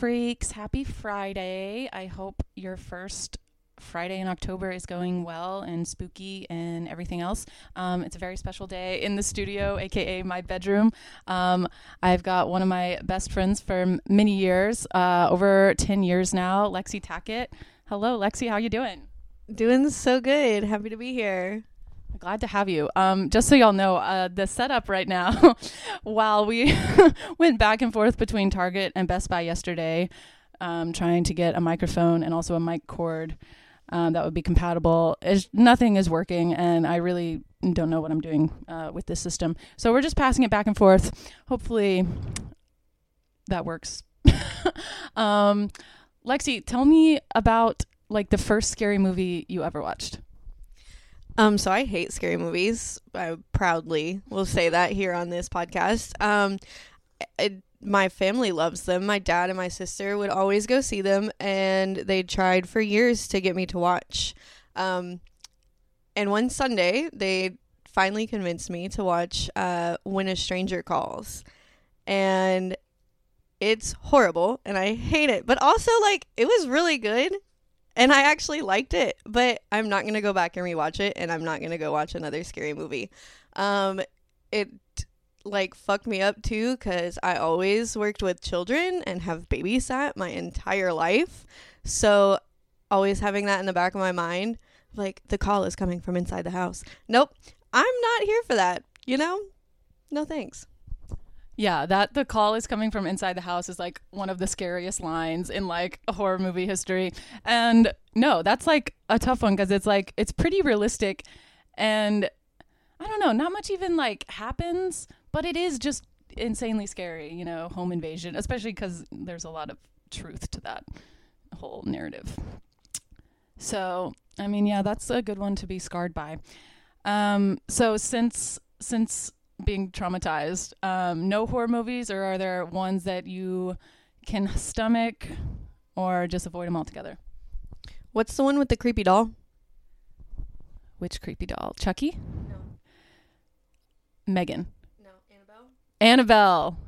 freaks. Happy Friday. I hope your first Friday in October is going well and spooky and everything else. Um, it's a very special day in the studio, aka my bedroom. Um, I've got one of my best friends for many years, uh, over 10 years now, Lexie Tackett. Hello, Lexie. How you doing? Doing so good. Happy to be here. Glad to have you. Um, just so y'all know, uh, the setup right now, while we went back and forth between Target and Best Buy yesterday, um, trying to get a microphone and also a mic cord um, that would be compatible. Is nothing is working, and I really don't know what I'm doing uh, with this system. So we're just passing it back and forth. Hopefully, that works. um, Lexie, tell me about like the first scary movie you ever watched. Um, so I hate scary movies. I proudly will say that here on this podcast. Um, my family loves them. My dad and my sister would always go see them, and they tried for years to get me to watch. Um, and one Sunday, they finally convinced me to watch uh, When a Stranger Calls. And it's horrible, and I hate it. But also, like, it was really good, and I actually liked it. But I'm not going to go back and rewatch it, and I'm not going to go watch another scary movie. Um, it like fucked me up too because I always worked with children and have babysat my entire life. So always having that in the back of my mind, like the call is coming from inside the house. Nope, I'm not here for that. You know, no thanks. Yeah, that the call is coming from inside the house is like one of the scariest lines in like horror movie history. And no, that's like a tough one because it's like it's pretty realistic and I don't know, not much even like happens, but it is just insanely scary, you know, home invasion, especially because there's a lot of truth to that whole narrative. So, I mean, yeah, that's a good one to be scarred by. Um, so since since being traumatized, um, no horror movies, or are there ones that you can stomach, or just avoid them altogether? What's the one with the creepy doll? Which creepy doll? Chucky? No. Megan. No, Annabelle. Annabelle.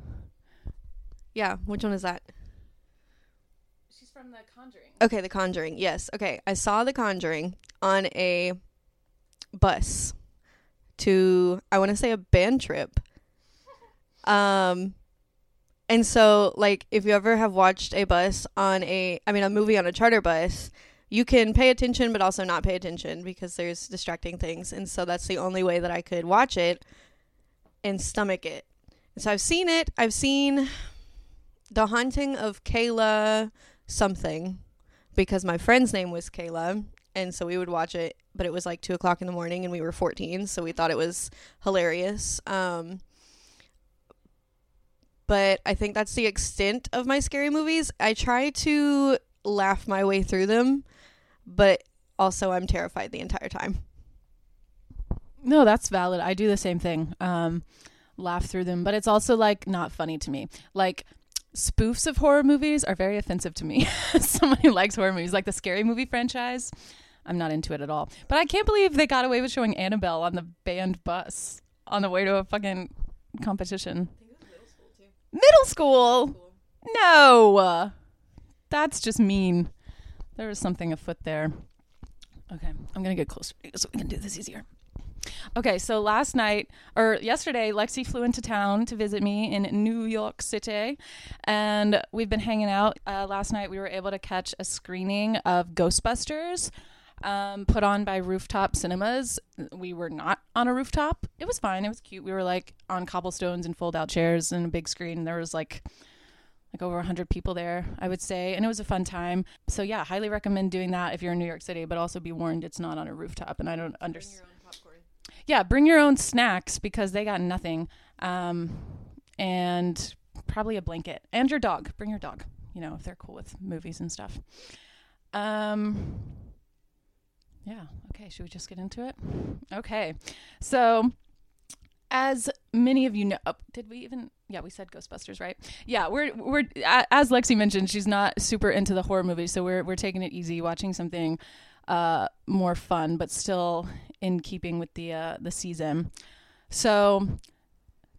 Yeah, which one is that? She's from The Conjuring. Okay, The Conjuring. Yes. Okay, I saw The Conjuring on a bus to I want to say a band trip. Um and so like if you ever have watched a bus on a I mean a movie on a charter bus, you can pay attention but also not pay attention because there's distracting things. And so that's the only way that I could watch it and stomach it. So I've seen it. I've seen The Haunting of Kayla something because my friend's name was Kayla. And so we would watch it, but it was like two o'clock in the morning and we were 14. So we thought it was hilarious. Um, but I think that's the extent of my scary movies. I try to laugh my way through them, but also I'm terrified the entire time. No, that's valid. I do the same thing. Um, laugh through them, but it's also like not funny to me. Like spoofs of horror movies are very offensive to me. Someone who likes horror movies, like the scary movie franchise, I'm not into it at all. But I can't believe they got away with showing Annabelle on the band bus on the way to a fucking competition. Middle school? Too. Middle school? No. That's just mean. There was something afoot there. Okay, I'm going to get closer so we can do this easier. Okay, so last night or yesterday, Lexie flew into town to visit me in New York City, and we've been hanging out. Uh, last night, we were able to catch a screening of Ghostbusters. Um, put on by Rooftop Cinemas. We were not on a rooftop. It was fine. It was cute. We were like on cobblestones and fold out chairs and a big screen. There was like like over 100 people there, I would say, and it was a fun time. So yeah, highly recommend doing that if you're in New York City, but also be warned it's not on a rooftop and I don't understand yeah, bring your own snacks because they got nothing. Um, and probably a blanket and your dog. Bring your dog, you know, if they're cool with movies and stuff. Um, yeah. Okay. Should we just get into it? Okay. So, as many of you know, oh, did we even? Yeah, we said Ghostbusters, right? Yeah, we're we're as Lexie mentioned, she's not super into the horror movies, so we're we're taking it easy, watching something uh, more fun, but still in keeping with the uh, the season. So,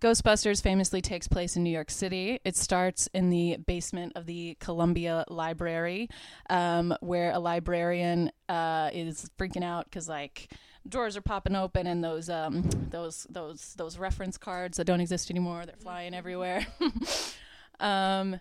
Ghostbusters famously takes place in New York City. It starts in the basement of the Columbia Library, um, where a librarian uh, is freaking out because like drawers are popping open and those um, those those those reference cards that don't exist anymore they're flying everywhere. um,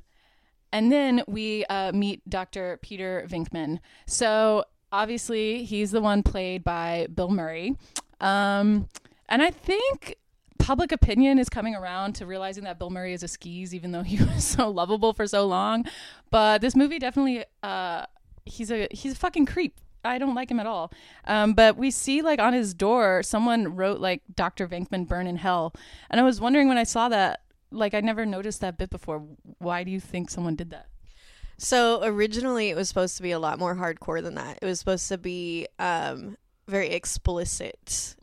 and then we uh, meet Dr. Peter Venkman. So obviously he's the one played by Bill Murray. Um, and I think public opinion is coming around to realizing that Bill Murray is a skis, even though he was so lovable for so long. But this movie definitely, uh, he's a he's a fucking creep. I don't like him at all. Um, but we see like on his door, someone wrote like Dr. Venkman burn in hell, and I was wondering when I saw that, like I never noticed that bit before. Why do you think someone did that? So originally, it was supposed to be a lot more hardcore than that. It was supposed to be um, very explicit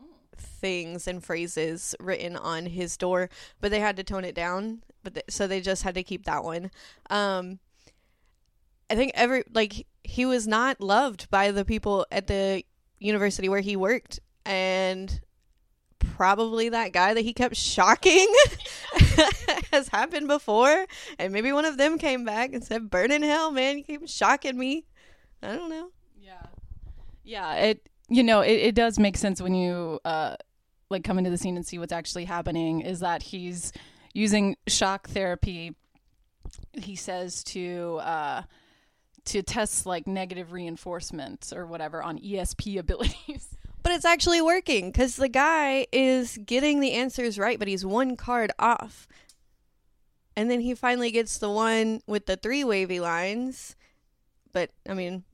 things and phrases written on his door, but they had to tone it down. But th- so they just had to keep that one. Um, I think every like he was not loved by the people at the university where he worked, and probably that guy that he kept shocking has happened before, and maybe one of them came back and said, "Burn in hell, man! You keep shocking me." I don't know. Yeah, yeah. It you know it, it does make sense when you uh like come into the scene and see what's actually happening. Is that he's using shock therapy? He says to uh to test like negative reinforcement or whatever on ESP abilities. But it's actually working because the guy is getting the answers right, but he's one card off. And then he finally gets the one with the three wavy lines. But, I mean,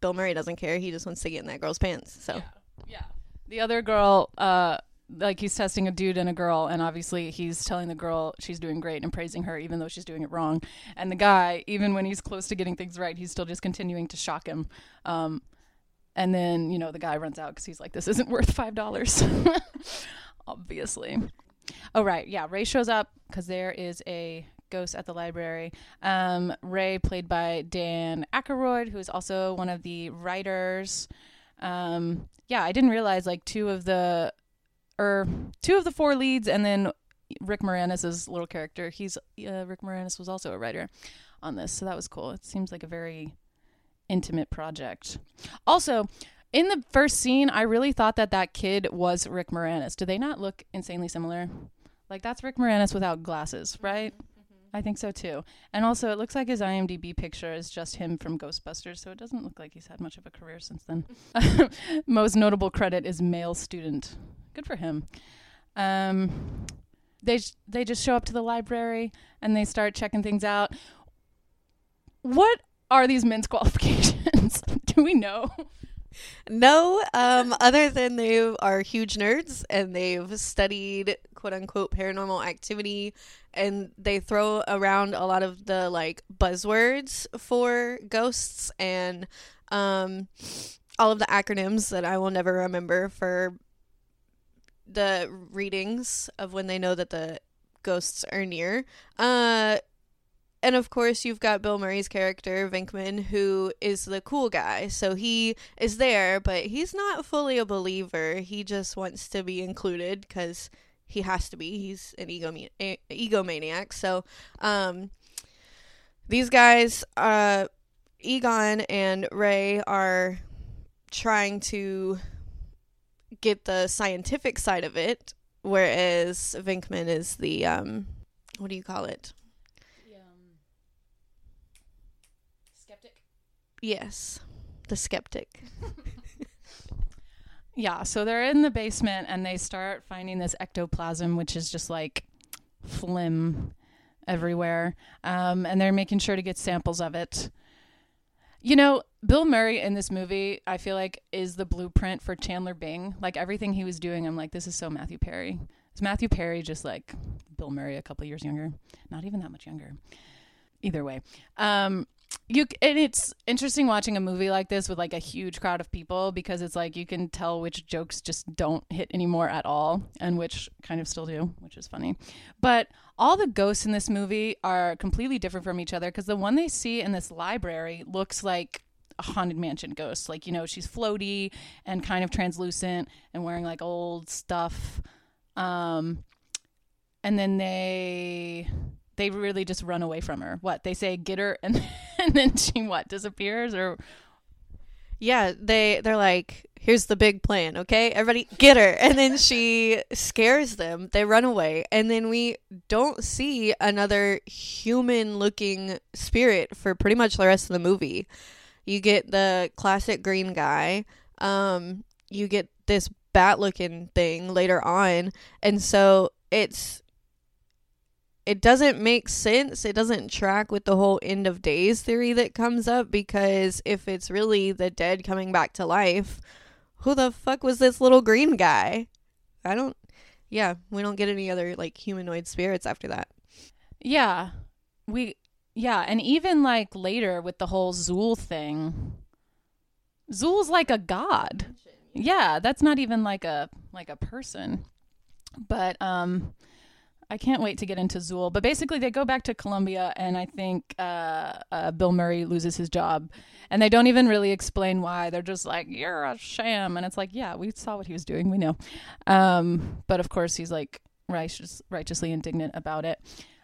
Bill Murray doesn't care. He just wants to get in that girl's pants. So, Yeah. yeah. The other girl, uh, like he's testing a dude and a girl, and obviously he's telling the girl she's doing great and praising her, even though she's doing it wrong. And the guy, even when he's close to getting things right, he's still just continuing to shock him. Um, and then you know the guy runs out because he's like, "This isn't worth five dollars." obviously. Oh right, yeah. Ray shows up because there is a ghost at the library. Um, Ray, played by Dan Aykroyd, who is also one of the writers. Um, yeah, I didn't realize like two of the, or two of the four leads, and then Rick Moranis' little character. He's uh, Rick Moranis was also a writer on this, so that was cool. It seems like a very intimate project. Also, in the first scene, I really thought that that kid was Rick Moranis. Do they not look insanely similar? Like that's Rick Moranis without glasses, right? I think so too. And also, it looks like his IMDb picture is just him from Ghostbusters, so it doesn't look like he's had much of a career since then. Most notable credit is male student. Good for him. Um, they they just show up to the library and they start checking things out. What are these men's qualifications? Do we know? no, um, other than they are huge nerds and they've studied quote unquote paranormal activity and they throw around a lot of the like buzzwords for ghosts and um, all of the acronyms that I will never remember for the readings of when they know that the ghosts are near. Uh, and of course, you've got Bill Murray's character, Venkman, who is the cool guy. So he is there, but he's not fully a believer. He just wants to be included because he has to be. He's an ego egomaniac. So um, these guys, uh, Egon and Ray, are trying to get the scientific side of it, whereas Venkman is the um, what do you call it? skeptic. Yes, the skeptic. Yeah, so they're in the basement and they start finding this ectoplasm, which is just like phlegm everywhere. Um, and they're making sure to get samples of it. You know, Bill Murray in this movie, I feel like, is the blueprint for Chandler Bing. Like everything he was doing, I'm like, this is so Matthew Perry. Is Matthew Perry just like Bill Murray a couple years younger? Not even that much younger. Either way. Um, you and it's interesting watching a movie like this with like a huge crowd of people because it's like you can tell which jokes just don't hit anymore at all and which kind of still do which is funny. But all the ghosts in this movie are completely different from each other because the one they see in this library looks like a haunted mansion ghost. Like you know she's floaty and kind of translucent and wearing like old stuff. Um and then they they really just run away from her. What? They say, get her, and and then she what disappears or Yeah, they they're like, here's the big plan, okay? Everybody get her. And then she scares them. They run away. And then we don't see another human looking spirit for pretty much the rest of the movie. You get the classic green guy. Um you get this bat looking thing later on. And so it's it doesn't make sense. It doesn't track with the whole end of days theory that comes up because if it's really the dead coming back to life, who the fuck was this little green guy? I don't yeah, we don't get any other like humanoid spirits after that. Yeah. We yeah, and even like later with the whole Zuul thing. Zuul's like a god. Yeah, that's not even like a like a person. But um I can't wait to get into Zuul. But basically, they go back to Columbia, and I think uh, uh, Bill Murray loses his job, and they don't even really explain why. They're just like, "You're a sham," and it's like, "Yeah, we saw what he was doing. We know." Um, but of course, he's like righteous, righteously indignant about it.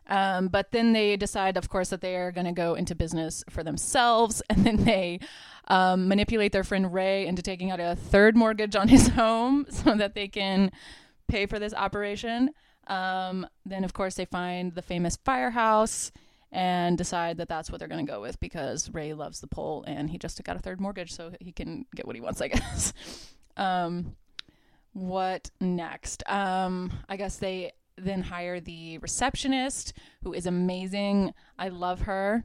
Um, but then they decide, of course, that they are going to go into business for themselves, and then they um, manipulate their friend Ray into taking out a third mortgage on his home so that they can pay for this operation. Um, then, of course, they find the famous firehouse and decide that that's what they're going to go with because Ray loves the pole and he just took out a third mortgage so he can get what he wants, I guess. um, what next? Um, I guess they then hire the receptionist who is amazing. I love her.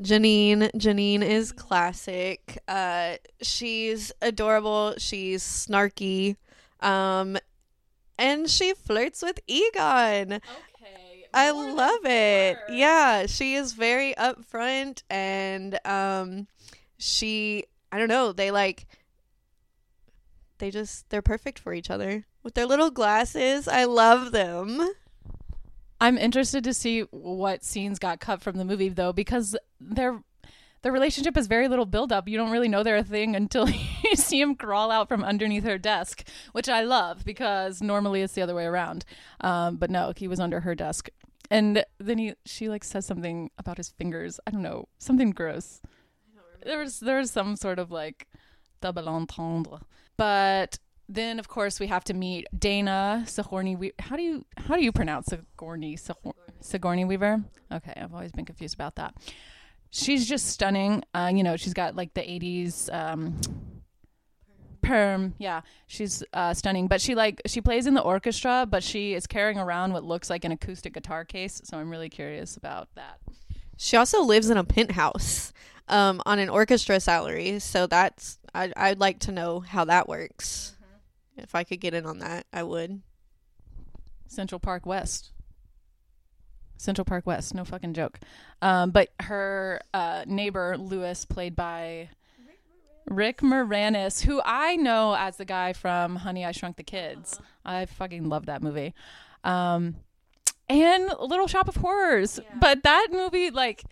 Janine. Janine is classic. Uh, she's adorable. She's snarky. Um, and she flirts with Egon. Okay. I love it. Yeah, she is very upfront and um she I don't know, they like they just they're perfect for each other. With their little glasses, I love them. I'm interested to see what scenes got cut from the movie though, because their their relationship has very little build up. You don't really know they're a thing until you see him crawl out from underneath her desk, which I love because normally it's the other way around. Um, but no, he was under her desk, and then he she like says something about his fingers. I don't know, something gross. There was there was some sort of like double entendre, but then of course we have to meet Dana Sigourney. We- how do you how do you pronounce Sigourney Sigour- Sigourney Weaver? Okay, I've always been confused about that. She's just stunning. Uh, you know, she's got like the '80s um, perm. Yeah, she's uh, stunning. But she like she plays in the orchestra, but she is carrying around what looks like an acoustic guitar case. So I'm really curious about that. She also lives in a penthouse um on an orchestra salary, so that's I I'd like to know how that works. If I could get in on that, I would. Central Park West. Central Park West, no fucking joke. Um, but her uh, neighbor Lewis, played by Rick Moranis, who I know as the guy from Honey I Shrunk the Kids. I fucking love that movie. Um, and Little Shop of Horrors. But that movie, like,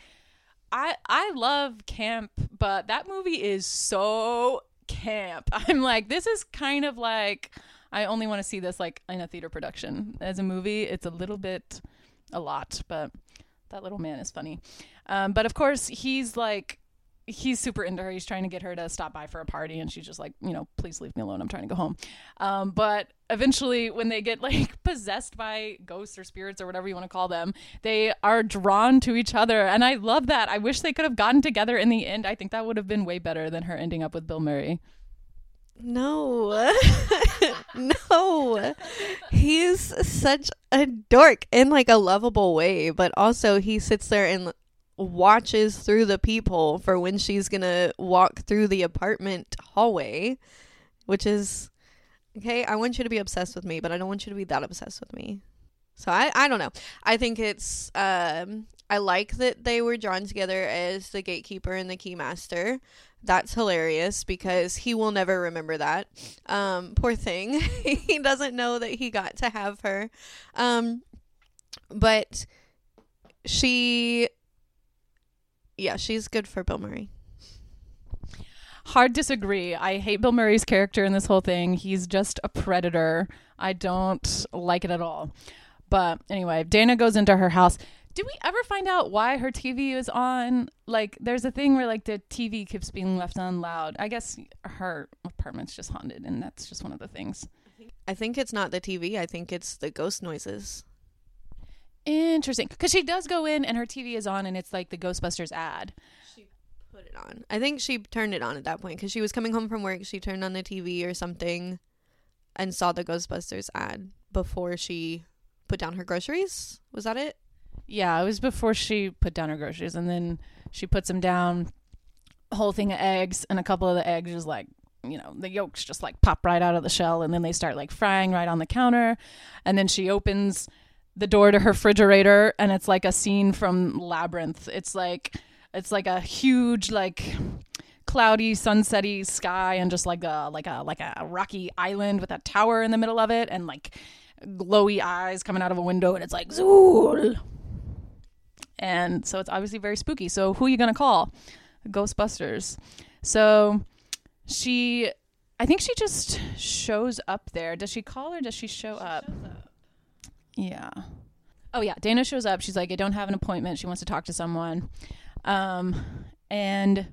I I love camp, but that movie is so camp. I'm like, this is kind of like I only want to see this like in a theater production. As a movie, it's a little bit a lot, but that little man is funny. Um, but of course, he's like he's super into her. He's trying to get her to stop by for a party, and she's just like, you know, please leave me alone. I'm trying to go home. Um, but eventually, when they get like possessed by ghosts or spirits or whatever you want to call them, they are drawn to each other, and I love that. I wish they could have gotten together in the end. I think that would have been way better than her ending up with Bill Murray. No. no. He's such a dork in like a lovable way, but also he sits there and watches through the peephole for when she's going to walk through the apartment hallway, which is okay, I want you to be obsessed with me, but I don't want you to be that obsessed with me. So I I don't know. I think it's um I like that they were drawn together as the gatekeeper and the keymaster. That's hilarious because he will never remember that. Um, poor thing. he doesn't know that he got to have her. Um, but she, yeah, she's good for Bill Murray. Hard disagree. I hate Bill Murray's character in this whole thing. He's just a predator. I don't like it at all. But anyway, Dana goes into her house. Did we ever find out why her TV is on? Like, there's a thing where like the TV keeps being left on loud. I guess her apartment's just haunted, and that's just one of the things. I think it's not the TV. I think it's the ghost noises. Interesting, because she does go in and her TV is on, and it's like the Ghostbusters ad. She put it on. I think she turned it on at that point because she was coming home from work. She turned on the TV or something, and saw the Ghostbusters ad before she put down her groceries. Was that it? Yeah, it was before she put down her groceries, and then she puts them down. Whole thing of eggs, and a couple of the eggs just like you know the yolks just like pop right out of the shell, and then they start like frying right on the counter, and then she opens the door to her refrigerator, and it's like a scene from Labyrinth. It's like it's like a huge like cloudy sunsetty sky and just like a like a like a rocky island with a tower in the middle of it and like glowy eyes coming out of a window and it's like Zuul. And so it's obviously very spooky. So who are you gonna call? Ghostbusters. So she I think she just shows up there. Does she call or does she show up? Yeah. Oh yeah, Dana shows up. She's like, I don't have an appointment. She wants to talk to someone. Um and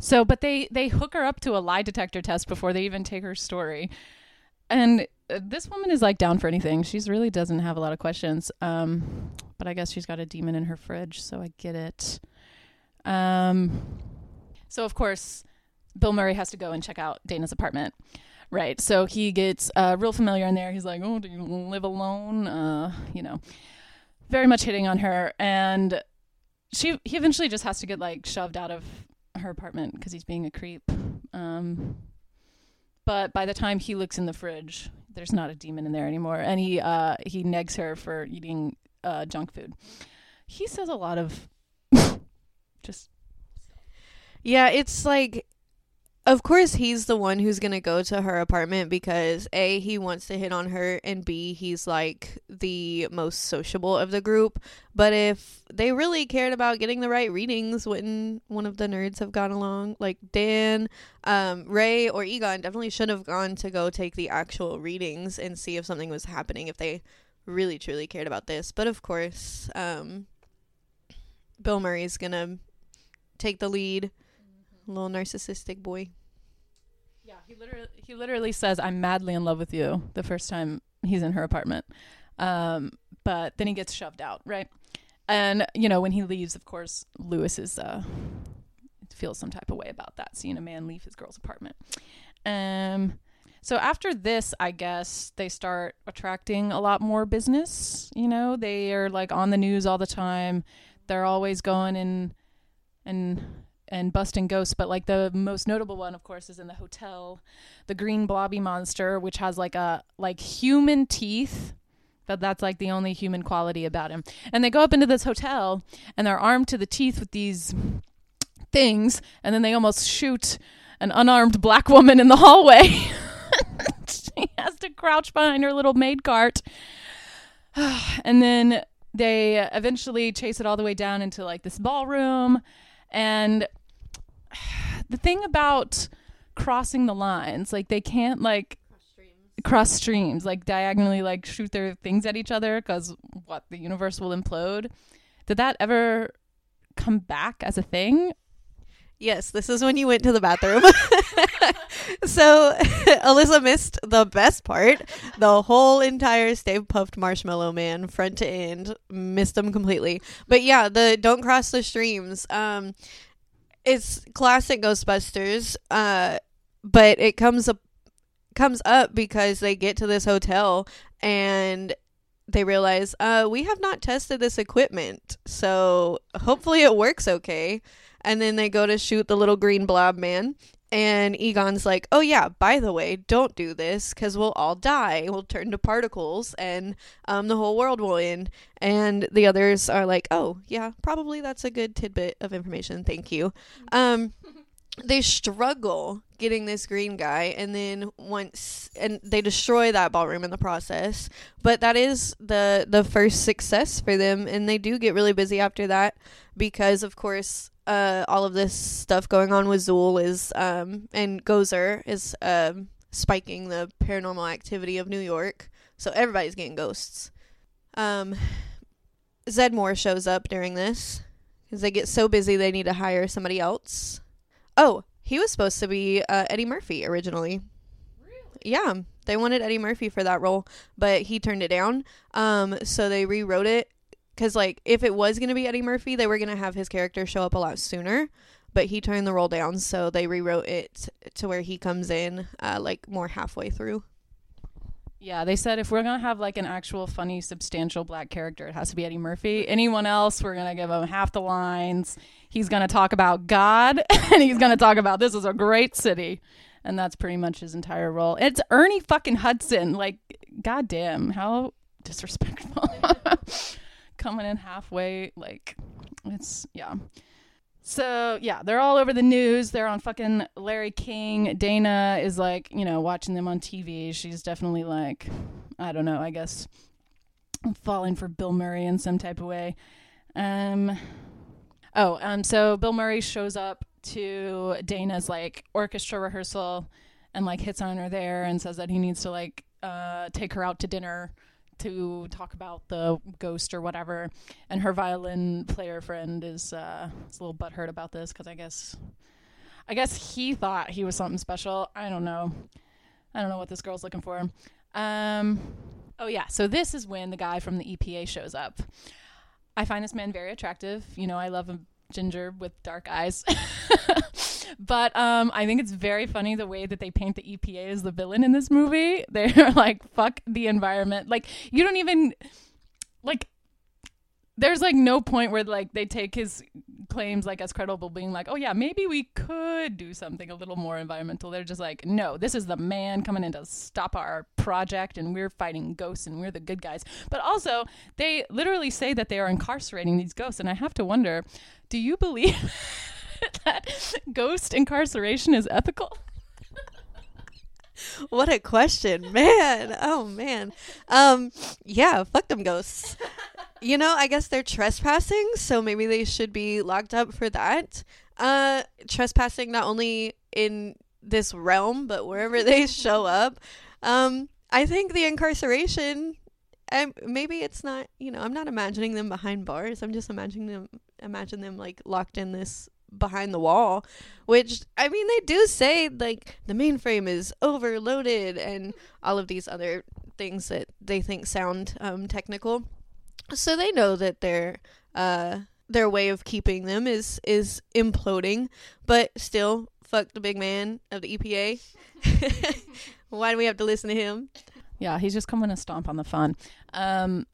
so but they they hook her up to a lie detector test before they even take her story. And uh, this woman is like down for anything. She's really doesn't have a lot of questions. Um but I guess she's got a demon in her fridge, so I get it. Um so of course Bill Murray has to go and check out Dana's apartment. Right. So he gets uh, real familiar in there. He's like, "Oh, do you live alone?" Uh, you know, very much hitting on her, and she he eventually just has to get like shoved out of her apartment because he's being a creep. Um, but by the time he looks in the fridge, there's not a demon in there anymore, and he uh, he negs her for eating uh, junk food. He says a lot of just Yeah, it's like of course he's the one who's going to go to her apartment because A he wants to hit on her and B he's like the most sociable of the group. But if they really cared about getting the right readings wouldn't one of the nerds have gone along? Like Dan, um, Ray or Egon definitely should have gone to go take the actual readings and see if something was happening if they really truly cared about this. But of course, um Bill Murray's to take the lead little narcissistic boy. Yeah, he literally he literally says, "I'm madly in love with you." The first time he's in her apartment, um, but then he gets shoved out, right? And you know when he leaves, of course, Lewis is uh, feels some type of way about that, seeing a man leave his girl's apartment. Um, so after this, I guess they start attracting a lot more business. You know, they are like on the news all the time. They're always going and and and busting ghosts, but like the most notable one, of course, is in the hotel, the green blobby monster, which has like a like human teeth. But that's like the only human quality about him. And they go up into this hotel and they're armed to the teeth with these things, and then they almost shoot an unarmed black woman in the hallway. she has to crouch behind her little maid cart. and then they eventually chase it all the way down into like this ballroom and the thing about crossing the lines, like they can't like cross streams, like diagonally like shoot their things at each other because what the universe will implode. Did that ever come back as a thing? Yes, this is when you went to the bathroom. so Alyssa missed the best part. The whole entire Stay Puft Marshmallow Man, front to end, missed them completely. But yeah, the don't cross the streams. Um, it's classic Ghostbusters. Uh, but it comes up comes up because they get to this hotel and they realize uh, we have not tested this equipment, so hopefully it works okay. And then they go to shoot the little green blob man. And Egon's like, oh, yeah, by the way, don't do this because we'll all die. We'll turn to particles and um, the whole world will end. And the others are like, oh, yeah, probably that's a good tidbit of information. Thank you. Um, they struggle getting this green guy and then once and they destroy that ballroom in the process but that is the the first success for them and they do get really busy after that because of course uh all of this stuff going on with Zuul is um and Gozer is um spiking the paranormal activity of New York so everybody's getting ghosts Um, Zeddemore shows up during this because they get so busy they need to hire somebody else. Oh, he was supposed to be uh, Eddie Murphy originally. Really? Yeah, they wanted Eddie Murphy for that role, but he turned it down. Um, so they rewrote it because, like, if it was gonna be Eddie Murphy, they were gonna have his character show up a lot sooner. But he turned the role down, so they rewrote it to where he comes in, uh, like more halfway through. Yeah, they said if we're gonna have like an actual funny, substantial black character, it has to be Eddie Murphy. Anyone else, we're gonna give him half the lines. He's gonna talk about God, and he's gonna talk about this is a great city, and that's pretty much his entire role. It's Ernie fucking Hudson. Like, goddamn, how disrespectful. Coming in halfway, like, it's yeah. So yeah, they're all over the news. They're on fucking Larry King. Dana is like, you know, watching them on TV. She's definitely like, I don't know, I guess falling for Bill Murray in some type of way. Um Oh, um so Bill Murray shows up to Dana's like orchestra rehearsal and like hits on her there and says that he needs to like uh take her out to dinner to talk about the ghost or whatever. And her violin player friend is uh, is a little butthurt about this because I guess, I guess he thought he was something special. I don't know. I don't know what this girl's looking for. Um, oh yeah. So this is when the guy from the EPA shows up. I find this man very attractive. You know, I love a ginger with dark eyes. but um, I think it's very funny the way that they paint the EPA as the villain in this movie. They're like, fuck the environment. Like, you don't even, like, there's like no point where like they take his claims like as credible being like oh yeah maybe we could do something a little more environmental they're just like no this is the man coming in to stop our project and we're fighting ghosts and we're the good guys but also they literally say that they are incarcerating these ghosts and i have to wonder do you believe that ghost incarceration is ethical what a question, man. Oh man. Um yeah, fuck them ghosts. You know, I guess they're trespassing, so maybe they should be locked up for that. Uh trespassing not only in this realm, but wherever they show up. Um I think the incarceration um, maybe it's not, you know, I'm not imagining them behind bars. I'm just imagining them imagine them like locked in this behind the wall, which I mean they do say like the mainframe is overloaded and all of these other things that they think sound um, technical. So they know that their uh, their way of keeping them is is imploding, but still fuck the big man of the EPA. Why do we have to listen to him? Yeah, he's just coming to stomp on the fun. Um,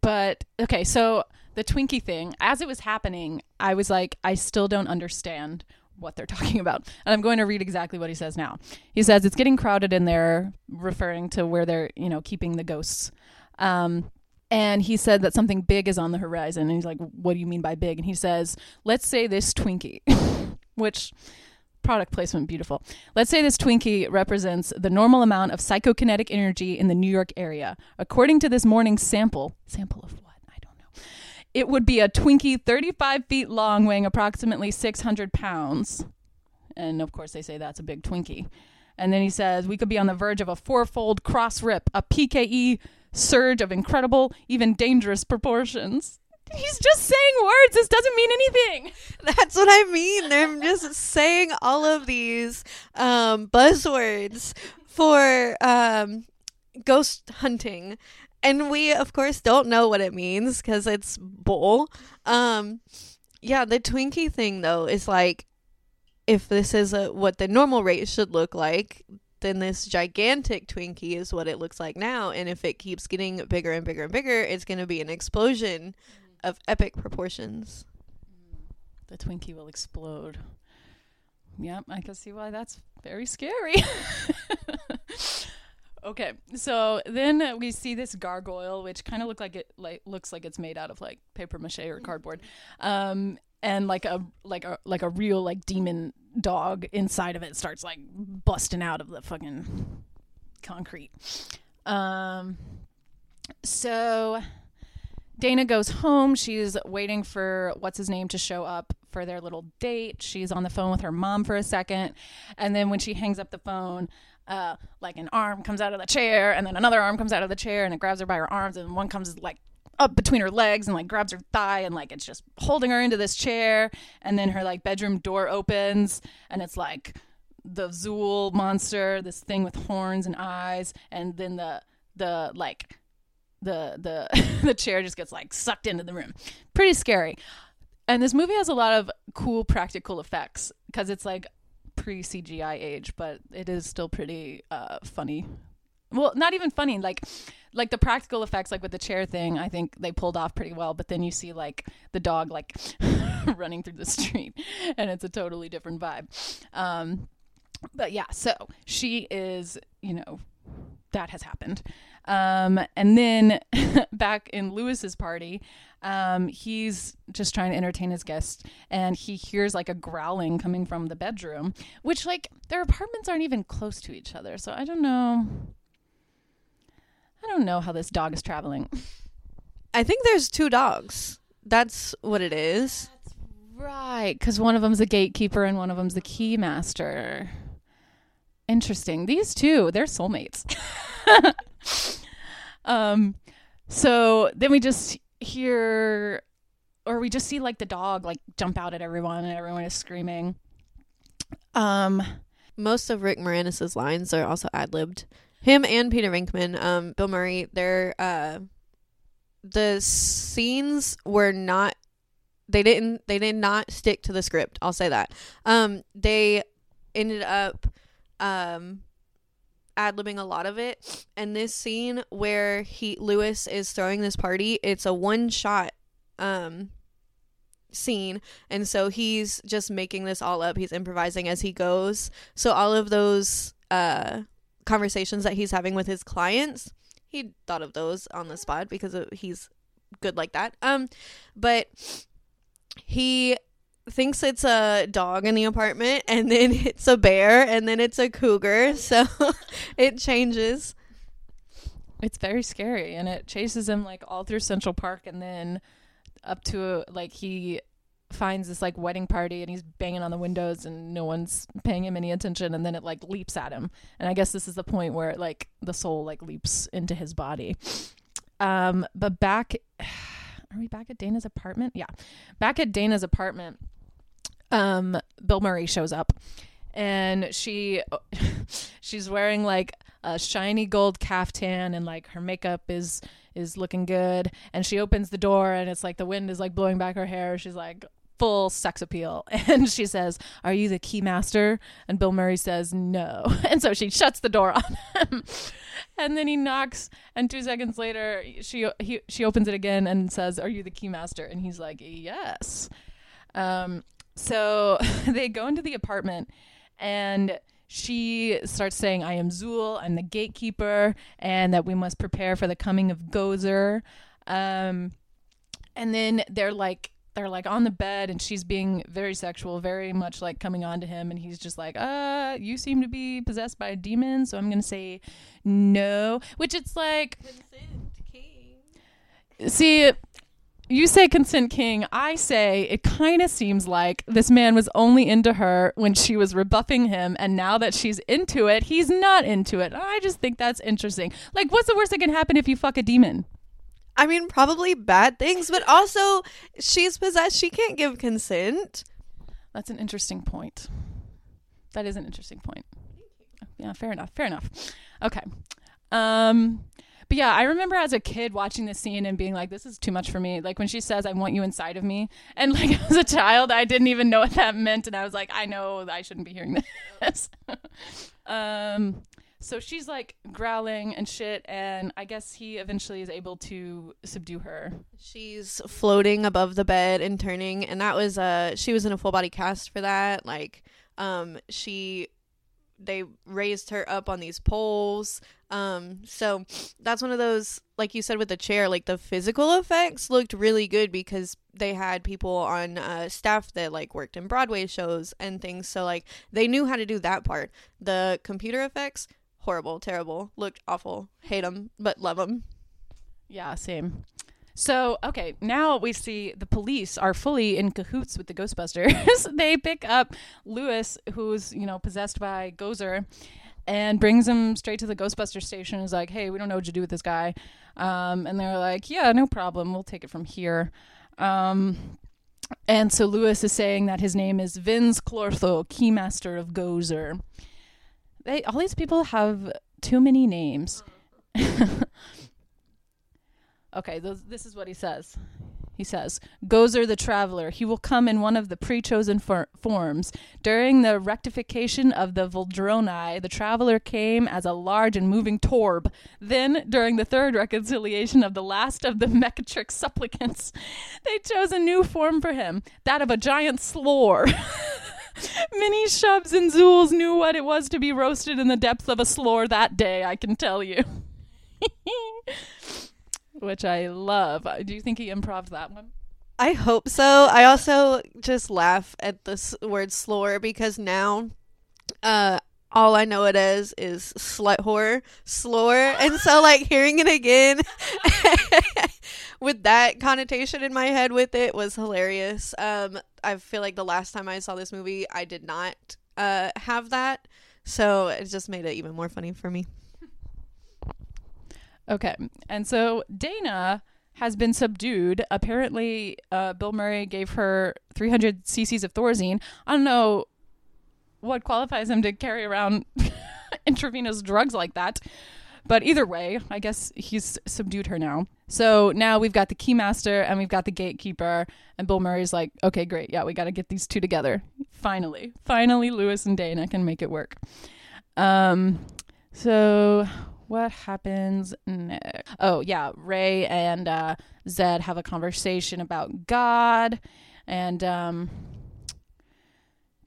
but okay, so the Twinkie thing, as it was happening, I was like, I still don't understand what they're talking about. And I'm going to read exactly what he says now. He says it's getting crowded in there, referring to where they're, you know, keeping the ghosts. Um, and he said that something big is on the horizon. And he's like, What do you mean by big? And he says, Let's say this Twinkie, which product placement beautiful. Let's say this Twinkie represents the normal amount of psychokinetic energy in the New York area. According to this morning's sample, sample of what? It would be a Twinkie 35 feet long, weighing approximately 600 pounds. And of course, they say that's a big Twinkie. And then he says, We could be on the verge of a fourfold cross rip, a PKE surge of incredible, even dangerous proportions. He's just saying words. This doesn't mean anything. That's what I mean. They're just saying all of these um, buzzwords for um, ghost hunting. And we, of course, don't know what it means because it's bull. Um, yeah, the Twinkie thing, though, is like if this is a, what the normal rate should look like, then this gigantic Twinkie is what it looks like now. And if it keeps getting bigger and bigger and bigger, it's going to be an explosion of epic proportions. The Twinkie will explode. Yep, I can see why that's very scary. okay, so then we see this gargoyle, which kind of look like it like looks like it's made out of like paper mache or cardboard, um, and like a like a like a real like demon dog inside of it starts like busting out of the fucking concrete. Um, so Dana goes home. She's waiting for what's his name to show up for their little date. She's on the phone with her mom for a second. And then when she hangs up the phone, uh, like an arm comes out of the chair, and then another arm comes out of the chair, and it grabs her by her arms, and one comes like up between her legs and like grabs her thigh and like it's just holding her into this chair and then her like bedroom door opens and it's like the Zuul monster, this thing with horns and eyes, and then the the like the the the chair just gets like sucked into the room. Pretty scary. And this movie has a lot of cool practical effects because it's like pre CGI age, but it is still pretty uh, funny. Well, not even funny, like like the practical effects like with the chair thing i think they pulled off pretty well but then you see like the dog like running through the street and it's a totally different vibe um but yeah so she is you know that has happened um and then back in lewis's party um he's just trying to entertain his guests and he hears like a growling coming from the bedroom which like their apartments aren't even close to each other so i don't know I don't know how this dog is traveling. I think there's two dogs. That's what it is. Right, because one of them's the gatekeeper and one of them's the key master. Interesting. These two, they're soulmates. um, so then we just hear, or we just see like the dog like jump out at everyone, and everyone is screaming. Um, most of Rick Moranis's lines are also ad libbed. Him and Peter Venkman, um, Bill Murray, they're uh, the scenes were not. They didn't. They did not stick to the script. I'll say that. Um, they ended up um, ad libbing a lot of it. And this scene where he Lewis is throwing this party, it's a one shot um scene. And so he's just making this all up. He's improvising as he goes. So all of those uh conversations that he's having with his clients he thought of those on the spot because he's good like that. Um but he thinks it's a dog in the apartment and then it's a bear and then it's a cougar. So it changes. It's very scary and it chases him like all through central park and then up to a, like he finds this like wedding party and he's banging on the windows and no one's paying him any attention and then it like leaps at him. And i guess this is the point where like the soul like leaps into his body. Um but back are we back at dana's apartment? Yeah. Back at dana's apartment um bill murray shows up. And she she's wearing like a shiny gold caftan and like her makeup is is looking good. And she opens the door and it's like the wind is like blowing back her hair. She's like full sex appeal. And she says are you the key master and bill murray says no. And so she shuts the door on him. And then he knocks and two seconds later she he, she opens it again and says are you the key master and he's like yes. Um so they go into the apartment and she starts saying, I am Zuul, I'm the gatekeeper, and that we must prepare for the coming of Gozer. Um, and then they're like, they're like on the bed and she's being very sexual, very much like coming on to him. And he's just like, uh, you seem to be possessed by a demon. So I'm going to say no, which it's like, see, you say consent king. I say it kind of seems like this man was only into her when she was rebuffing him, and now that she's into it, he's not into it. I just think that's interesting. Like, what's the worst that can happen if you fuck a demon? I mean, probably bad things, but also she's possessed. She can't give consent. That's an interesting point. That is an interesting point. Yeah, fair enough. Fair enough. Okay. Um, but yeah, I remember as a kid watching this scene and being like, this is too much for me. Like when she says, I want you inside of me. And like as a child, I didn't even know what that meant. And I was like, I know I shouldn't be hearing this. um, so she's like growling and shit. And I guess he eventually is able to subdue her. She's floating above the bed and turning. And that was, uh, she was in a full body cast for that. Like, um, she they raised her up on these poles um so that's one of those like you said with the chair like the physical effects looked really good because they had people on uh, staff that like worked in broadway shows and things. So like they knew how to do that part. The computer effects horrible terrible looked awful. Hate them but love them yeah same. So, okay, now we see the police are fully in cahoots with the Ghostbusters. they pick up Lewis, who's, you know, possessed by Gozer, and brings him straight to the Ghostbuster station. Is like, hey, we don't know what to do with this guy. Um, and they're like, yeah, no problem. We'll take it from here. Um, and so Lewis is saying that his name is Vince Clortho, Keymaster of Gozer. They all these people have too many names. okay, this is what he says. He says, Gozer the Traveler. He will come in one of the pre chosen for- forms. During the rectification of the Vuldrini, the Traveler came as a large and moving torb. Then, during the third reconciliation of the last of the McKetrick supplicants, they chose a new form for him that of a giant slore. Many Shuvs and Zuuls knew what it was to be roasted in the depths of a slore that day, I can tell you. Which I love. Do you think he improved that one? I hope so. I also just laugh at this word slore because now uh all I know it as is slut horror, slore. And so like hearing it again with that connotation in my head with it was hilarious. Um I feel like the last time I saw this movie I did not uh have that. So it just made it even more funny for me. Okay. And so Dana has been subdued. Apparently, uh, Bill Murray gave her 300 cc's of Thorazine. I don't know what qualifies him to carry around intravenous drugs like that. But either way, I guess he's subdued her now. So now we've got the keymaster and we've got the gatekeeper. And Bill Murray's like, okay, great. Yeah, we got to get these two together. Finally. Finally, Lewis and Dana can make it work. Um, so what happens next? Oh, yeah. Ray and uh, Zed have a conversation about God. And, um,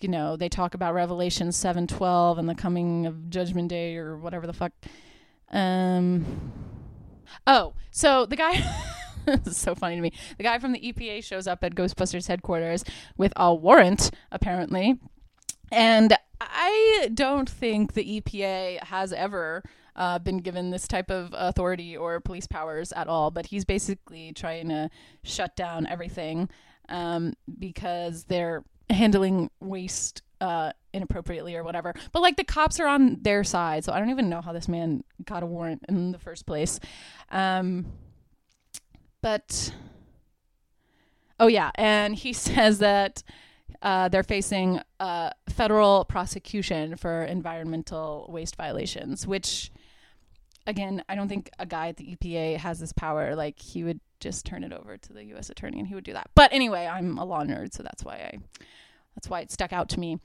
you know, they talk about Revelation 7:12 and the coming of Judgment Day or whatever the fuck. Um Oh, so the guy this is so funny to me. The guy from the EPA shows up at Ghostbusters headquarters with a warrant apparently. And I don't think the EPA has ever uh, been given this type of authority or police powers at all, but he's basically trying to shut down everything um, because they're handling waste uh, inappropriately or whatever. But like the cops are on their side, so I don't even know how this man got a warrant in the first place. Um, but oh yeah, and he says that uh, they're facing a federal prosecution for environmental waste violations, which again, I don't think a guy at the EPA has this power. Like he would just turn it over to the U.S. attorney, and he would do that. But anyway, I'm a law nerd, so that's why I that's why it stuck out to me.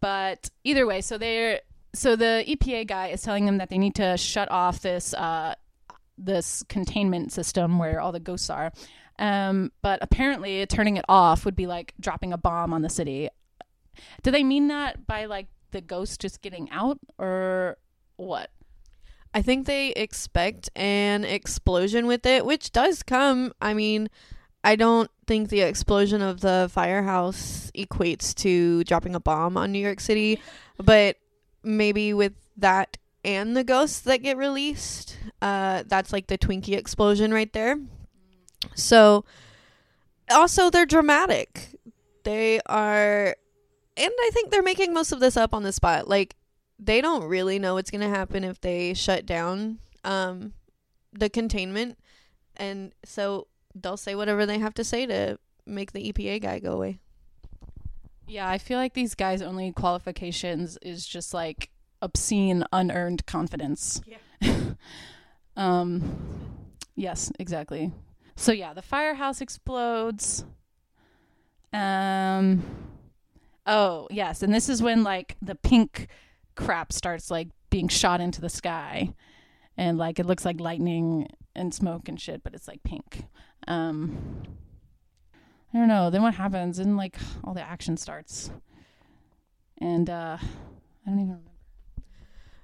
But either way, so they're so the EPA guy is telling them that they need to shut off this uh, this containment system where all the ghosts are. Um, but apparently, turning it off would be like dropping a bomb on the city. Do they mean that by like the ghost just getting out, or what? I think they expect an explosion with it, which does come. I mean, I don't think the explosion of the firehouse equates to dropping a bomb on New York City, but maybe with that and the ghosts that get released, uh, that's like the Twinkie explosion right there. So, also, they're dramatic. They are, and I think they're making most of this up on the spot. Like, they don't really know what's going to happen if they shut down um, the containment. And so they'll say whatever they have to say to make the EPA guy go away. Yeah, I feel like these guys' only qualifications is just like obscene, unearned confidence. Yeah. um, yes, exactly. So yeah, the firehouse explodes. Um, oh yes, and this is when like the pink crap starts like being shot into the sky. And like it looks like lightning and smoke and shit but it's like pink. Um i don't know. Then what happens? And like all the action starts. And uh i don't even remember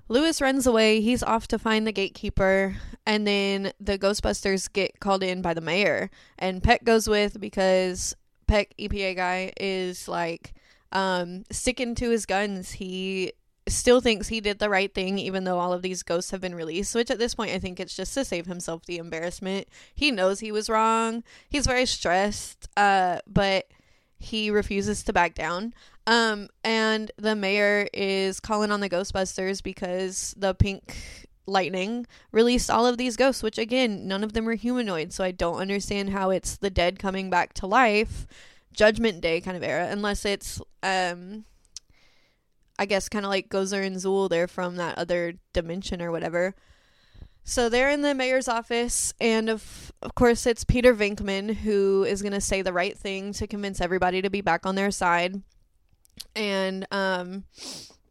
Lewis runs away. He's off to find the gatekeeper. And then the Ghostbusters get called in by the mayor. And Peck goes with because Peck, EPA guy, is like um, sticking to his guns. He still thinks he did the right thing, even though all of these ghosts have been released. Which at this point, I think it's just to save himself the embarrassment. He knows he was wrong. He's very stressed, uh, but he refuses to back down. Um, and the mayor is calling on the Ghostbusters because the pink lightning released all of these ghosts, which again, none of them are humanoid. So I don't understand how it's the dead coming back to life, Judgment Day kind of era, unless it's um, I guess kind of like Gozer and Zuul. They're from that other dimension or whatever. So they're in the mayor's office, and of of course it's Peter Venkman who is gonna say the right thing to convince everybody to be back on their side, and um,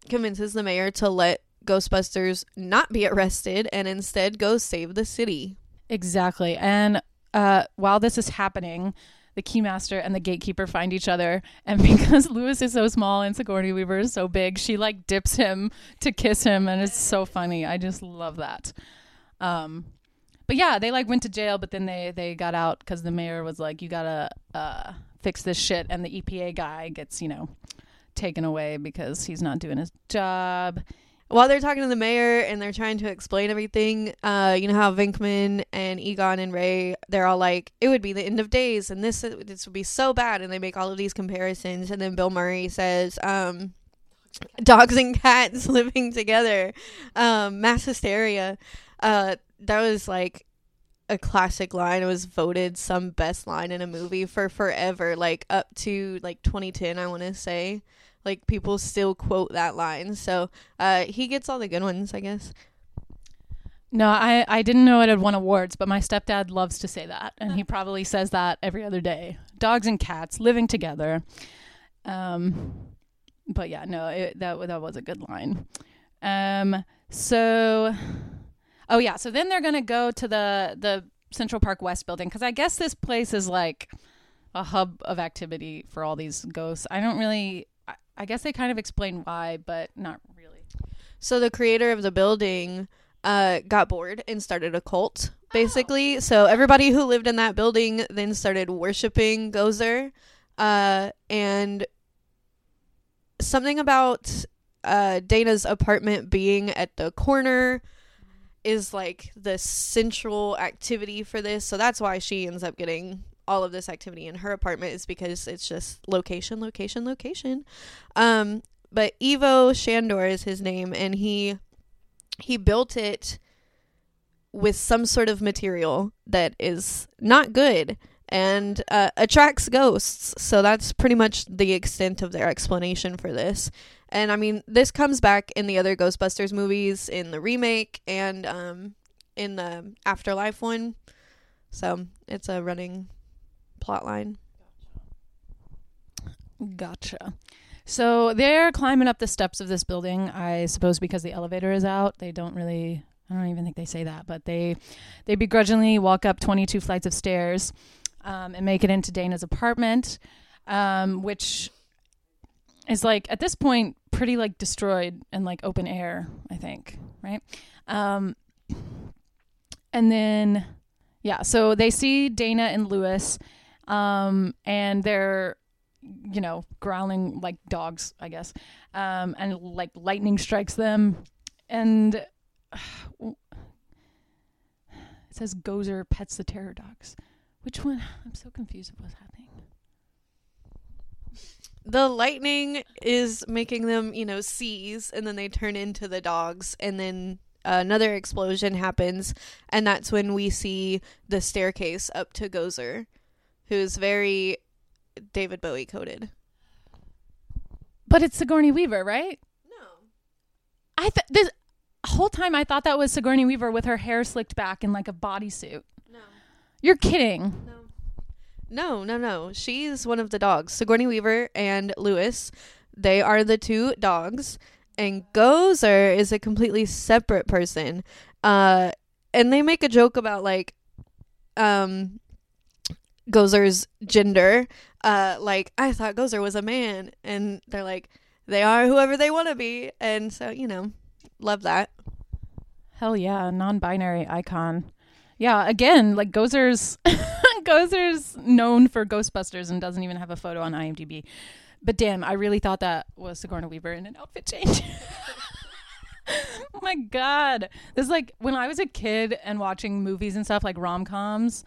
convinces the mayor to let Ghostbusters not be arrested and instead go save the city. Exactly. And uh, while this is happening, the keymaster and the gatekeeper find each other and because Louis is so small and Sigourney Weaver is so big, she like dips him to kiss him and it's so funny. I just love that. Um but yeah, they like went to jail but then they they got out cuz the mayor was like you got to uh fix this shit and the EPA guy gets, you know, taken away because he's not doing his job while they're talking to the mayor and they're trying to explain everything, uh, you know how Venkman and Egon and Ray, they're all like, it would be the end of days and this this would be so bad, and they make all of these comparisons, and then Bill Murray says, um, dogs and cats living together, um, mass hysteria. Uh, that was like a classic line. It was voted some best line in a movie for forever, like up to like 2010, I want to say. Like people still quote that line. So uh, he gets all the good ones, I guess. No, I, I didn't know it had won awards, but my stepdad loves to say that, and he probably says that every other day. Dogs and cats living together. Um, but yeah, no, it, that that was a good line. Um, so, oh yeah, so then they're gonna go to the the Central Park West building because I guess this place is like a hub of activity for all these ghosts. I don't really I guess they kind of explain why, but not really. So the creator of the building uh, got bored and started a cult, basically. Oh. So everybody who lived in that building then started worshiping Gozer. Uh, and something about uh, Dana's apartment being at the corner is like the central activity for this. So that's why she ends up getting all of this activity in her apartment is because it's just location, location, location. Um, but Ivo Shandor is his name, and he he built it with some sort of material that is not good and uh, attracts ghosts. So that's pretty much the extent of their explanation for this. And I mean, this comes back in the other Ghostbusters movies, in the remake, and um, in the Afterlife one. So it's a running plot line. Gotcha. So they're climbing up the steps of this building, I suppose because the elevator is out. They don't really I don't even think they say that, but they they begrudgingly walk up 22 flights of stairs um, and make it into Dana's apartment, um, which is like at this point pretty like destroyed and like open air, I think, right? Um, and then yeah, so they see Dana and Lewis, um, and they're you know growling like dogs, I guess, um, and like lightning strikes them, and uh, it says Gozer pets the terror dogs. Which one? I'm so confused of what's happening. The lightning is making them, you know, seize, and then they turn into the dogs, and then another explosion happens, and that's when we see the staircase up to Gozer who's very David Bowie coded. But it's Sigourney Weaver, right? No. I th- this whole time I thought that was Sigourney Weaver with her hair slicked back in like a bodysuit. No. You're kidding. No. No, no, no. She's one of the dogs. Sigourney Weaver and Lewis, they are the two dogs. And Gozer is a completely separate person. Uh and they make a joke about like um Gozer's gender. Uh, like I thought Gozer was a man, and they're like they are whoever they want to be, and so you know, love that. Hell yeah, non-binary icon. Yeah, again, like Gozer's Gozer's known for Ghostbusters and doesn't even have a photo on IMDb. But damn, I really thought that was Sigourney Weaver in an outfit change. oh my god. This is like when I was a kid and watching movies and stuff like rom-coms,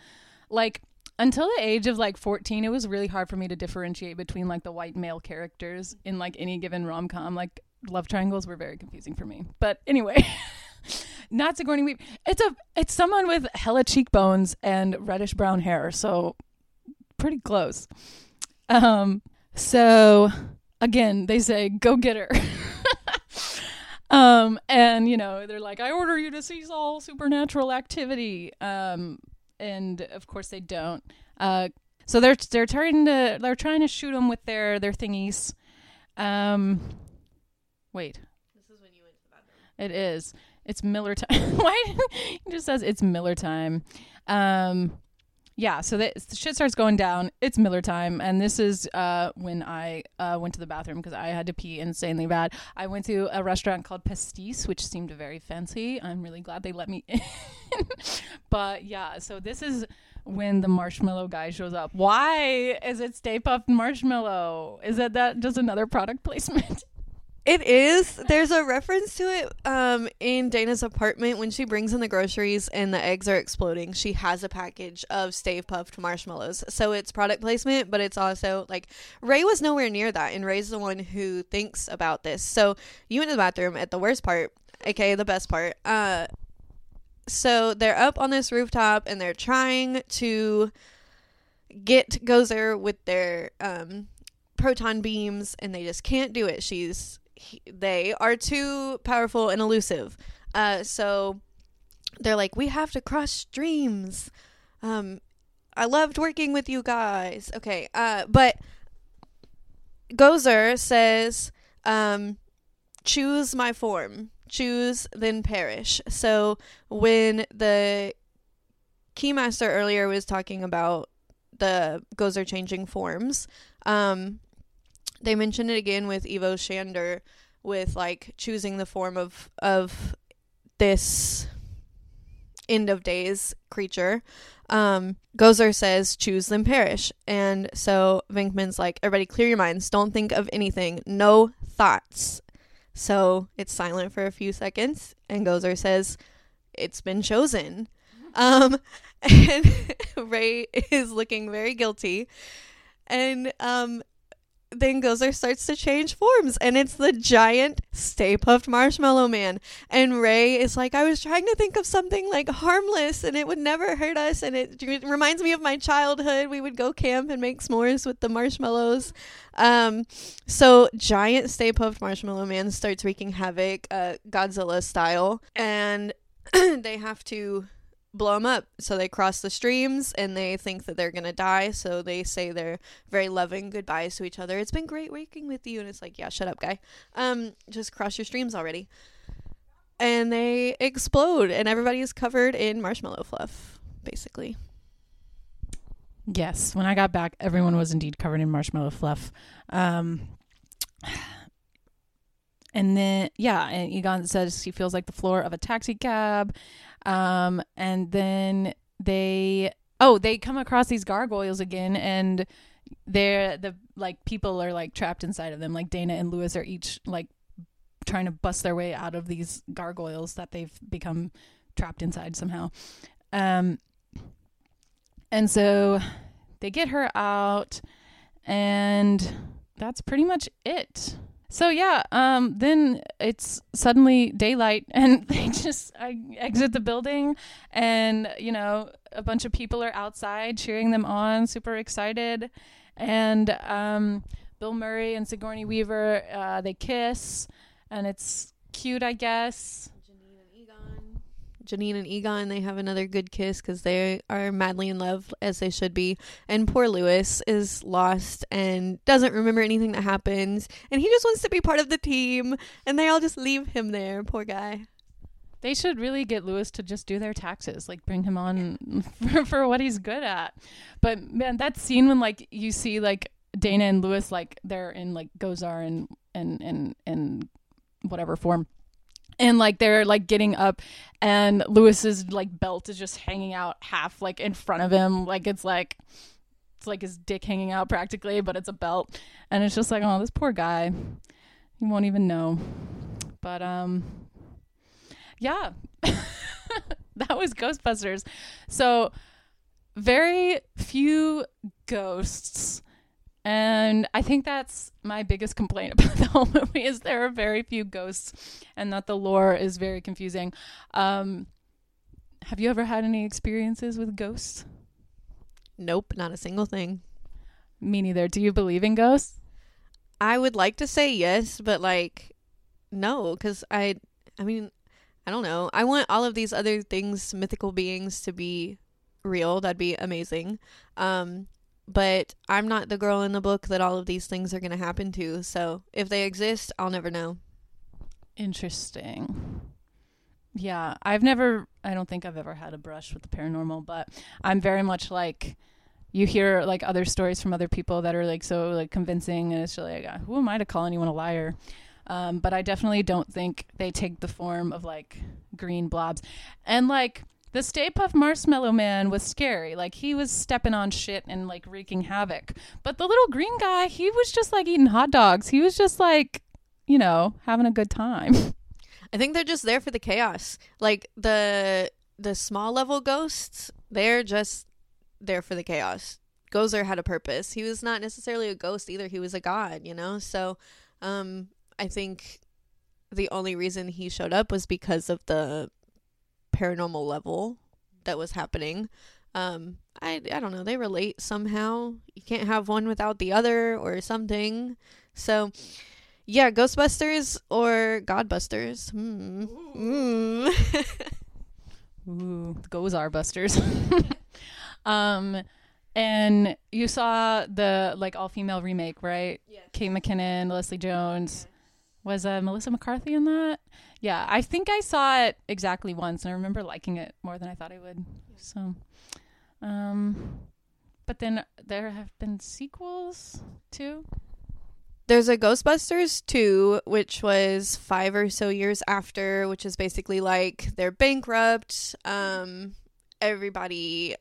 like until the age of like 14 it was really hard for me to differentiate between like the white male characters in like any given rom-com like love triangles were very confusing for me but anyway not sigourney weaver it's a it's someone with hella cheekbones and reddish brown hair so pretty close um so again they say go get her um and you know they're like i order you to cease all supernatural activity um and of course they don't. Uh, so they're they're trying to they're trying to shoot them with their their thingies. Um, wait. This is when you went to the bathroom. It is. It's Miller time. Why? it just says it's Miller time. Um, yeah. So the shit starts going down. It's Miller time, and this is uh when I uh went to the bathroom because I had to pee insanely bad. I went to a restaurant called Pastis, which seemed very fancy. I'm really glad they let me in. but yeah, so this is when the marshmallow guy shows up. Why is it Stay Puft Marshmallow? Is that that just another product placement? It is. There's a reference to it um, in Dana's apartment when she brings in the groceries and the eggs are exploding. She has a package of Stay Puft marshmallows. So it's product placement, but it's also like Ray was nowhere near that, and Ray's the one who thinks about this. So you went to the bathroom at the worst part, aka the best part. Uh, so they're up on this rooftop and they're trying to get Gozer with their um, proton beams, and they just can't do it. She's he, they are too powerful and elusive. Uh, so they're like, we have to cross streams. Um, I loved working with you guys. Okay, uh, but Gozer says, um, choose my form. Choose, then perish. So when the Keymaster earlier was talking about the Gozer changing forms, um, they mentioned it again with Ivo Shandor with like choosing the form of of this end of days creature. Um, Gozer says, choose then perish. And so Venkman's like, everybody clear your minds. Don't think of anything. No thoughts. So it's silent for a few seconds. And Gozer says, it's been chosen. Um, and Ray is looking very guilty. And um, then Gozer starts to change forms, and it's the giant Stay Puft Marshmallow Man. And Ray is like, I was trying to think of something like harmless, and it would never hurt us, and it reminds me of my childhood. We would go camp and make s'mores with the marshmallows. Um, so giant Stay Puft Marshmallow Man starts wreaking havoc, uh, Godzilla style, and they have to blow them up. So they cross the streams and they think that they're going to die. So they say their very loving goodbyes to each other. It's been great working with you. And it's like, yeah, shut up, guy. Um, just cross your streams already. And they explode and everybody is covered in marshmallow fluff, basically. Yes, when I got back, everyone was indeed covered in marshmallow fluff. Um, and then, yeah, and Egon says he feels like the floor of a taxi cab. Um, and then they oh they come across these gargoyles again, and they're the like people are like trapped inside of them. Like Dana and Lewis are each like trying to bust their way out of these gargoyles that they've become trapped inside somehow. Um, and so they get her out, and that's pretty much it. So yeah, um, then it's suddenly daylight, and they just I exit the building, and you know a bunch of people are outside cheering them on, super excited, and um, Bill Murray and Sigourney Weaver uh, they kiss, and it's cute, I guess. Janine and Egon, they have another good kiss because they are madly in love as they should be. And poor Lewis is lost and doesn't remember anything that happens. And he just wants to be part of the team. And they all just leave him there. Poor guy. They should really get Lewis to just do their taxes, like bring him on for, for what he's good at. But man, that scene when like you see like Dana and Lewis like they're in like Gozer and and and and whatever form and like they're like getting up and lewis's like belt is just hanging out half like in front of him. Like it's like it's like his dick hanging out practically but it's a belt. And it's just like oh this poor guy. You won't even know. But um yeah. That was ghostbusters. So very few ghosts. And I think that's my biggest complaint about the whole movie is there are very few ghosts and that the lore is very confusing. Um, have you ever had any experiences with ghosts? Nope, not a single thing. Me neither. Do you believe in ghosts? I would like to say yes, but like no, cuz I I mean, I don't know. I want all of these other things, mythical beings to be real. That'd be amazing. Um but I'm not the girl in the book that all of these things are going to happen to. So, if they exist, I'll never know. Interesting. Yeah, I've never I don't think I've ever had a brush with the paranormal, but I'm very much like you hear like other stories from other people that are like so like convincing and it's just like who am I to call anyone a liar? Um, but I definitely don't think they take the form of like green blobs. And like the Stay Puff Marshmallow Man was scary. Like he was stepping on shit and like wreaking havoc. But the little green guy, he was just like eating hot dogs. He was just like, you know, having a good time. I think they're just there for the chaos. Like the the small level ghosts, they're just there for the chaos. Gozer had a purpose. He was not necessarily a ghost either. He was a god, you know? So um I think the only reason he showed up was because of the paranormal level that was happening. Um I I don't know, they relate somehow. You can't have one without the other or something. So yeah, Ghostbusters or Godbusters. Hmm. Mm. Ooh, Gozer Busters. um, and you saw the like all female remake, right? Yeah. Kate McKinnon, Leslie Jones. Was uh, Melissa McCarthy in that? Yeah, I think I saw it exactly once, and I remember liking it more than I thought I would. So, um, but then there have been sequels too. There's a Ghostbusters 2, which was five or so years after, which is basically like they're bankrupt. Um, everybody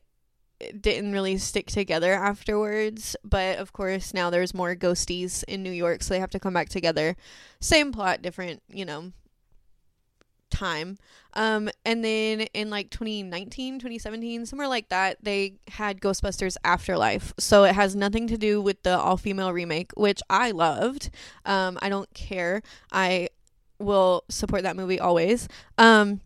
didn't really stick together afterwards, but of course now there's more ghosties in New York, so they have to come back together. Same plot, different, you know, time. Um, and then in like 2019, 2017, somewhere like that, they had Ghostbusters Afterlife. So it has nothing to do with the all female remake, which I loved. Um, I don't care. I will support that movie always. Um,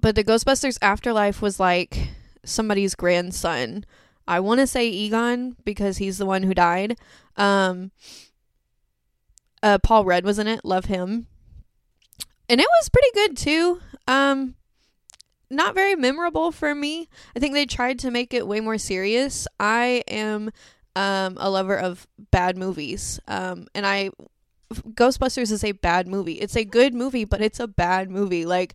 but the Ghostbusters Afterlife was like somebody's grandson. I want to say Egon because he's the one who died. Um, uh, Paul Rudd was in it. Love him and it was pretty good too. Um, not very memorable for me. I think they tried to make it way more serious. I am um, a lover of bad movies, um, and I Ghostbusters is a bad movie. It's a good movie, but it's a bad movie. Like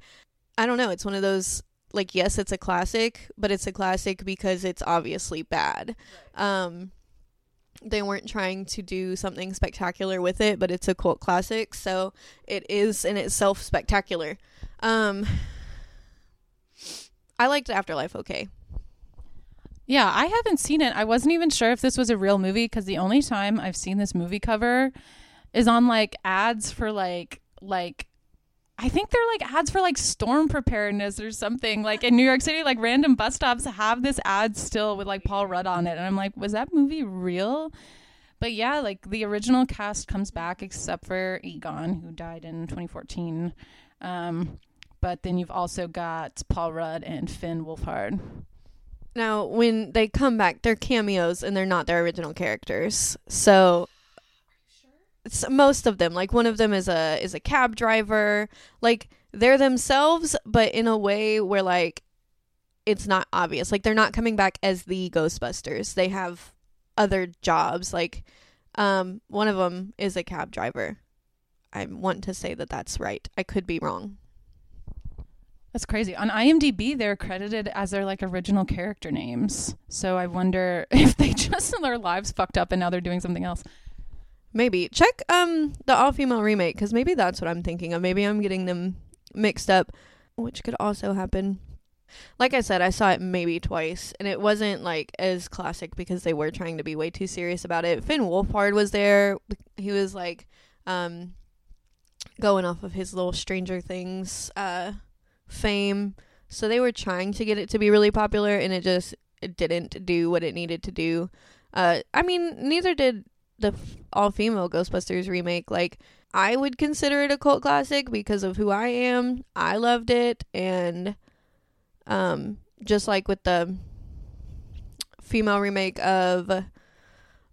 I don't know. It's one of those like yes, it's a classic, but it's a classic because it's obviously bad. Um, they weren't trying to do something spectacular with it, but it's a cult classic, so it is in itself spectacular. Um I liked Afterlife okay. Yeah, I haven't seen it. I wasn't even sure if this was a real movie because the only time I've seen this movie cover is on like ads for like like I think they're like ads for like storm preparedness or something. Like in New York City, like random bus stops have this ad still with like Paul Rudd on it. And I'm like, was that movie real? But yeah, like the original cast comes back except for Egon, who died in 2014. Um, but then you've also got Paul Rudd and Finn Wolfhard. Now, when they come back, they're cameos and they're not their original characters. So most of them. Like one of them is a is a cab driver. Like they're themselves but in a way where like it's not obvious. Like they're not coming back as the ghostbusters. They have other jobs. Like um one of them is a cab driver. I want to say that that's right. I could be wrong. That's crazy. On IMDb, they're credited as their like original character names. So I wonder if they just their lives fucked up and now they're doing something else. Maybe check um the all female remake because maybe that's what I'm thinking of. Maybe I'm getting them mixed up, which could also happen. Like I said, I saw it maybe twice, and it wasn't like as classic because they were trying to be way too serious about it. Finn Wolfhard was there. He was like um going off of his little Stranger Things uh fame. So they were trying to get it to be really popular and it just it didn't do what it needed to do. Uh, I mean, neither did the all female Ghostbusters remake. Like, I would consider it a cult classic because of who I am. I loved it, and um, just like with the female remake of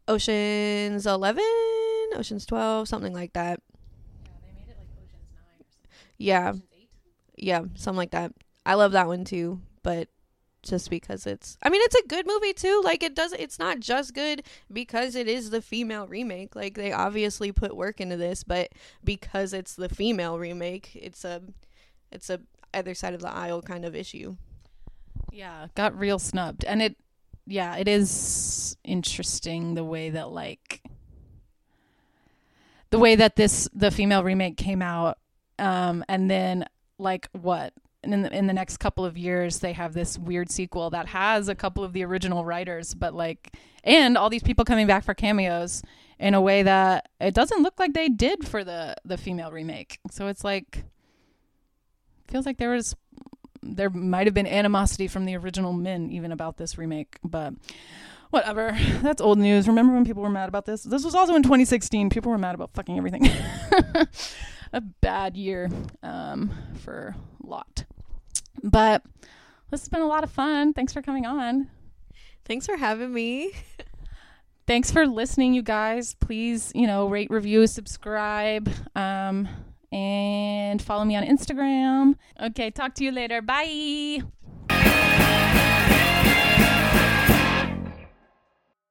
Ocean's Eleven, Ocean's Twelve, something like that. Yeah, they made it like Yeah, yeah, something like that. I love that one too, but just because it's I mean it's a good movie too. Like it does it's not just good because it is the female remake. Like they obviously put work into this, but because it's the female remake, it's a it's a other side of the aisle kind of issue. Yeah, got real snubbed. And it yeah, it is interesting the way that like the way that this the female remake came out um and then like what and in the, in the next couple of years they have this weird sequel that has a couple of the original writers but like and all these people coming back for cameos in a way that it doesn't look like they did for the the female remake so it's like feels like there was there might have been animosity from the original men even about this remake, but whatever. That's old news. Remember when people were mad about this? This was also in 2016. People were mad about fucking everything. a bad year um, for Lot. But this has been a lot of fun. Thanks for coming on. Thanks for having me. Thanks for listening, you guys. Please, you know, rate, review, subscribe. Um, and follow me on Instagram. Okay, talk to you later. Bye.